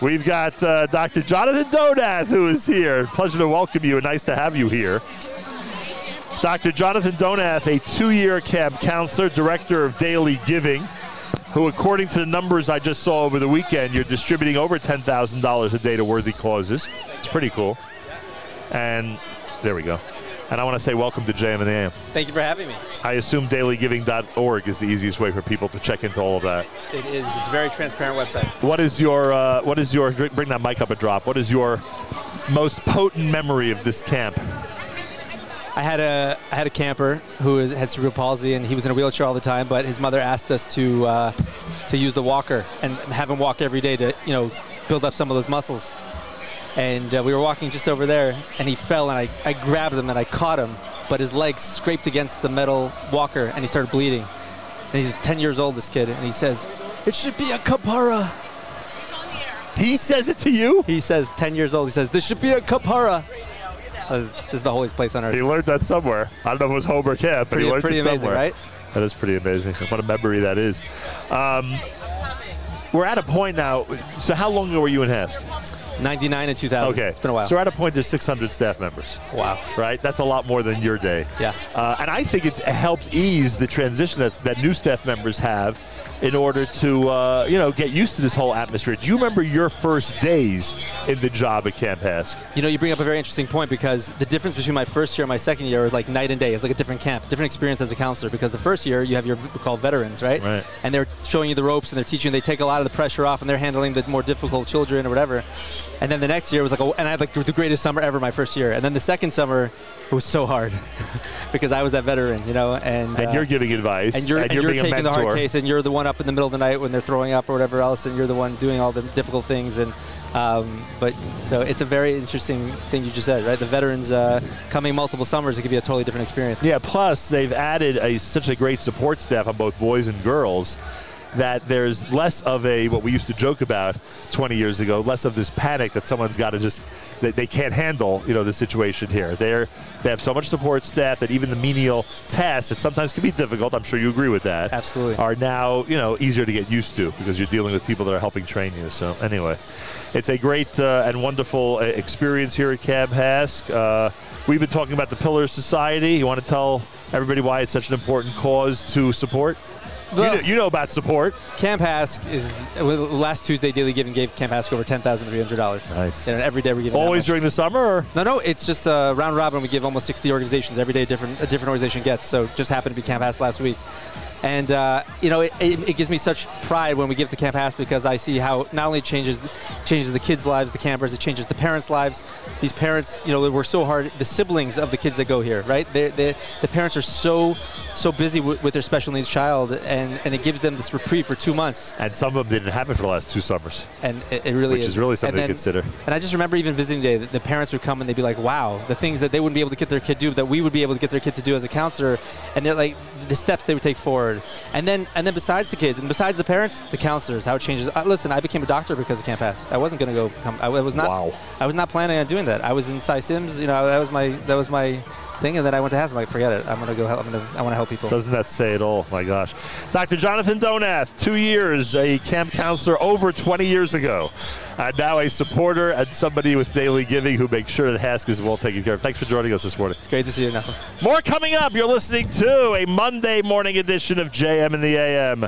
We've got uh, Dr. Jonathan Donath, who is here. Pleasure to welcome you and nice to have you here. Dr. Jonathan Donath, a two year camp counselor, director of daily giving, who, according to the numbers I just saw over the weekend, you're distributing over $10,000 a day to worthy causes. It's pretty cool. And there we go. And I want to say welcome to JM and the AM. Thank you for having me. I assume dailygiving.org is the easiest way for people to check into all of that. It is. It's a very transparent website. What is your uh, what is your bring that mic up a drop? What is your most potent memory of this camp? I had a I had a camper who is, had cerebral palsy and he was in a wheelchair all the time, but his mother asked us to uh, to use the walker and have him walk every day to you know build up some of those muscles. And uh, we were walking just over there, and he fell, and I, I grabbed him and I caught him, but his leg scraped against the metal walker, and he started bleeding. And he's 10 years old, this kid, and he says, "It should be a kapara." He says it to you? He says, 10 years old, he says, "This should be a kapara." This is the holiest place on earth. He learned that somewhere. I don't know if it was home or camp, but pretty, he learned pretty it amazing, somewhere. right? That is pretty amazing. What a memory that is. Um, we're at a point now. So, how long ago were you in Hask? 99 and 2000. Okay, It's been a while. So, we're at a point there's 600 staff members. wow. Right, that's a lot more than your day. Yeah. uh, and I think it's helped ease the transition that's, that new staff members have in order to uh, you know get used to this whole atmosphere. Do you remember your first days in the job at Camp Hask? You know, you bring up a very interesting point because the difference between my first year and my second year was like night and day. It's like a different camp, different experience as a counselor. Because the first year you have your we're called veterans, right? Right. And they're showing you the ropes and they're teaching. They take a lot of the pressure off and they're handling the more difficult children or whatever. And then the next year was like, a, and I had like the greatest summer ever my first year. And then the second summer it was so hard because I was that veteran, you know. And And uh, you're giving advice, and you're, and you're, being a taking the hard case, and you're the one up in the middle of the night when they're throwing up or whatever else, and you're the one doing all the difficult things. And um, but so it's a very interesting thing you just said, right? The veterans uh, coming multiple summers, it could be a totally different experience. Yeah, plus they've added a such a great support staff on both boys and girls that there's less of a what we used to joke about 20 years ago, less of this panic that someone's got to just that they can't handle, you know, the situation here. They're they have so much support staff that even the menial tasks that sometimes can be difficult, I'm sure you agree with that. Absolutely. Are now, you know, easier to get used to because you're dealing with people that are helping train you. So anyway, it's a great uh, and wonderful uh, experience here at Camp Hask. Uh, we've been talking about the Pillars Society. You want to tell everybody why it's such an important cause to support? You know, you know about support. Camp Hask is last Tuesday Daily Giving gave Camp Hask over ten thousand three hundred dollars. Nice. And every day we're giving. Always during the summer? Or? No, no, it's just uh, round robin. We give almost 60 organizations every day. Different a different organization gets. So just happened to be Camp Hask last week, and uh, you know it, it, it gives me such pride when we give to Camp Hask because I see how not only it changes changes the kids' lives, the campers, it changes the parents' lives. These parents, you know, they're so hard. The siblings of the kids that go here, right? They're, they're, the parents are so so busy with, with their special needs child, and and it gives them this reprieve for two months, And some of them didn't have it for the last two summers. and it, it really Which is really something to consider. And I just remember even visiting day, the, parents would come and they'd be like, "Wow, the things that they wouldn't be able to get their kid to do that we would be able to get their kid to do as a counselor," and they're like the steps they would take forward. And then and then besides the kids and besides the parents, the counselors, how it changes. Uh, listen, I became a doctor because of Camp Hask. I wasn't going to go. Become, I was not. Wow. I was not planning on doing that. I was in Cy Sims. You know, that was my that was my thing, and then I went to Hask. I'm like, forget it. I'm going to go. Help, I'm going to. I want to help people. Doesn't that say it all? My gosh. Dr. Jonathan Donath, two years, a camp counselor over 20 years ago. And now a supporter and somebody with daily giving who makes sure that Hask is well taken care of. Thanks for joining us this morning. It's great to see you, Nathan. More coming up. You're listening to a Monday morning edition of JM in the AM.